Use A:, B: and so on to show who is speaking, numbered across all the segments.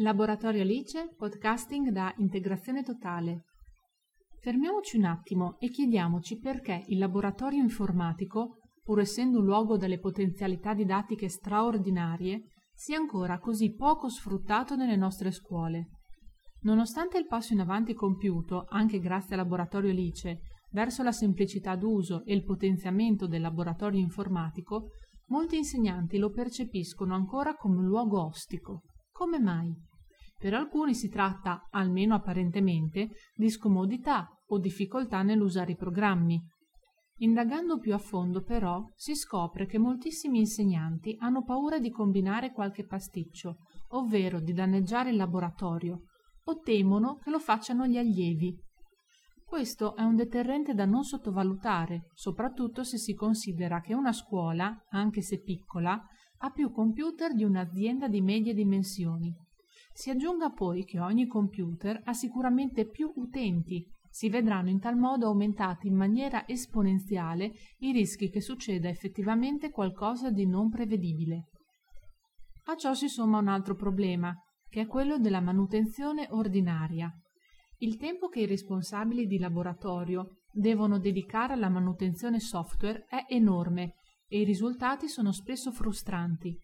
A: Laboratorio Alice, podcasting da integrazione totale. Fermiamoci un attimo e chiediamoci perché il laboratorio informatico, pur essendo un luogo dalle potenzialità didattiche straordinarie, sia ancora così poco sfruttato nelle nostre scuole. Nonostante il passo in avanti compiuto, anche grazie al laboratorio Alice, verso la semplicità d'uso e il potenziamento del laboratorio informatico, molti insegnanti lo percepiscono ancora come un luogo ostico. Come mai? Per alcuni si tratta, almeno apparentemente, di scomodità o difficoltà nell'usare i programmi. Indagando più a fondo, però, si scopre che moltissimi insegnanti hanno paura di combinare qualche pasticcio, ovvero di danneggiare il laboratorio, o temono che lo facciano gli allievi. Questo è un deterrente da non sottovalutare, soprattutto se si considera che una scuola, anche se piccola, ha più computer di un'azienda di medie dimensioni. Si aggiunga poi che ogni computer ha sicuramente più utenti. Si vedranno in tal modo aumentati in maniera esponenziale i rischi che succeda effettivamente qualcosa di non prevedibile. A ciò si somma un altro problema, che è quello della manutenzione ordinaria. Il tempo che i responsabili di laboratorio devono dedicare alla manutenzione software è enorme e i risultati sono spesso frustranti.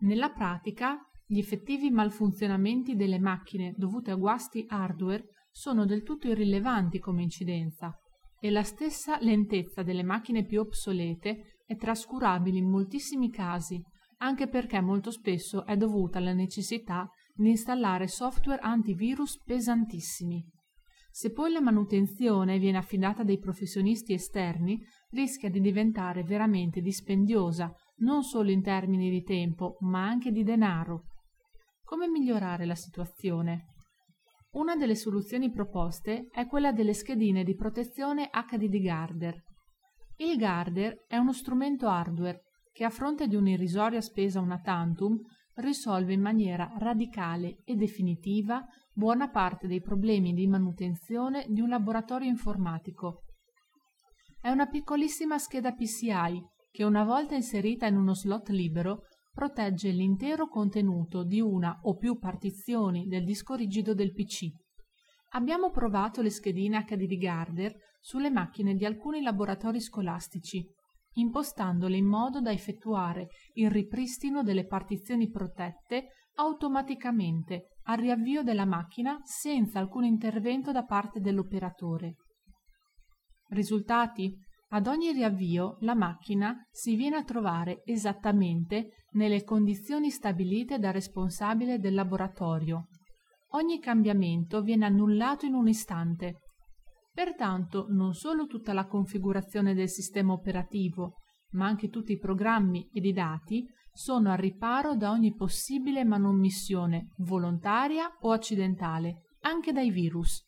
A: Nella pratica, gli effettivi malfunzionamenti delle macchine dovuti a guasti hardware sono del tutto irrilevanti come incidenza e la stessa lentezza delle macchine più obsolete è trascurabile in moltissimi casi, anche perché molto spesso è dovuta alla necessità di installare software antivirus pesantissimi. Se poi la manutenzione viene affidata a dei professionisti esterni, rischia di diventare veramente dispendiosa non solo in termini di tempo, ma anche di denaro. Come migliorare la situazione? Una delle soluzioni proposte è quella delle schedine di protezione HDD Guarder. Il Guarder è uno strumento hardware che a fronte di un'irrisoria spesa una tantum risolve in maniera radicale e definitiva buona parte dei problemi di manutenzione di un laboratorio informatico. È una piccolissima scheda PCI che una volta inserita in uno slot libero protegge l'intero contenuto di una o più partizioni del disco rigido del PC. Abbiamo provato le schedine HDD Guarder sulle macchine di alcuni laboratori scolastici, impostandole in modo da effettuare il ripristino delle partizioni protette automaticamente al riavvio della macchina senza alcun intervento da parte dell'operatore. Risultati? Ad ogni riavvio la macchina si viene a trovare esattamente nelle condizioni stabilite dal responsabile del laboratorio. Ogni cambiamento viene annullato in un istante. Pertanto non solo tutta la configurazione del sistema operativo, ma anche tutti i programmi ed i dati sono al riparo da ogni possibile manomissione volontaria o accidentale, anche dai virus.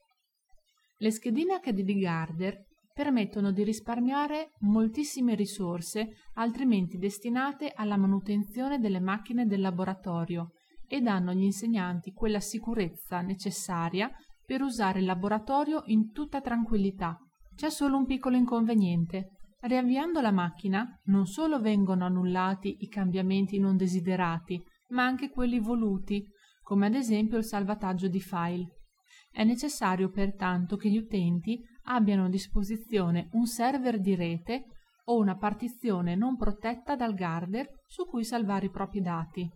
A: Le schedine HDD Guarder permettono di risparmiare moltissime risorse altrimenti destinate alla manutenzione delle macchine del laboratorio e danno agli insegnanti quella sicurezza necessaria per usare il laboratorio in tutta tranquillità. C'è solo un piccolo inconveniente. Riavviando la macchina non solo vengono annullati i cambiamenti non desiderati, ma anche quelli voluti, come ad esempio il salvataggio di file. È necessario pertanto che gli utenti abbiano a disposizione un server di rete o una partizione non protetta dal Guarder su cui salvare i propri dati.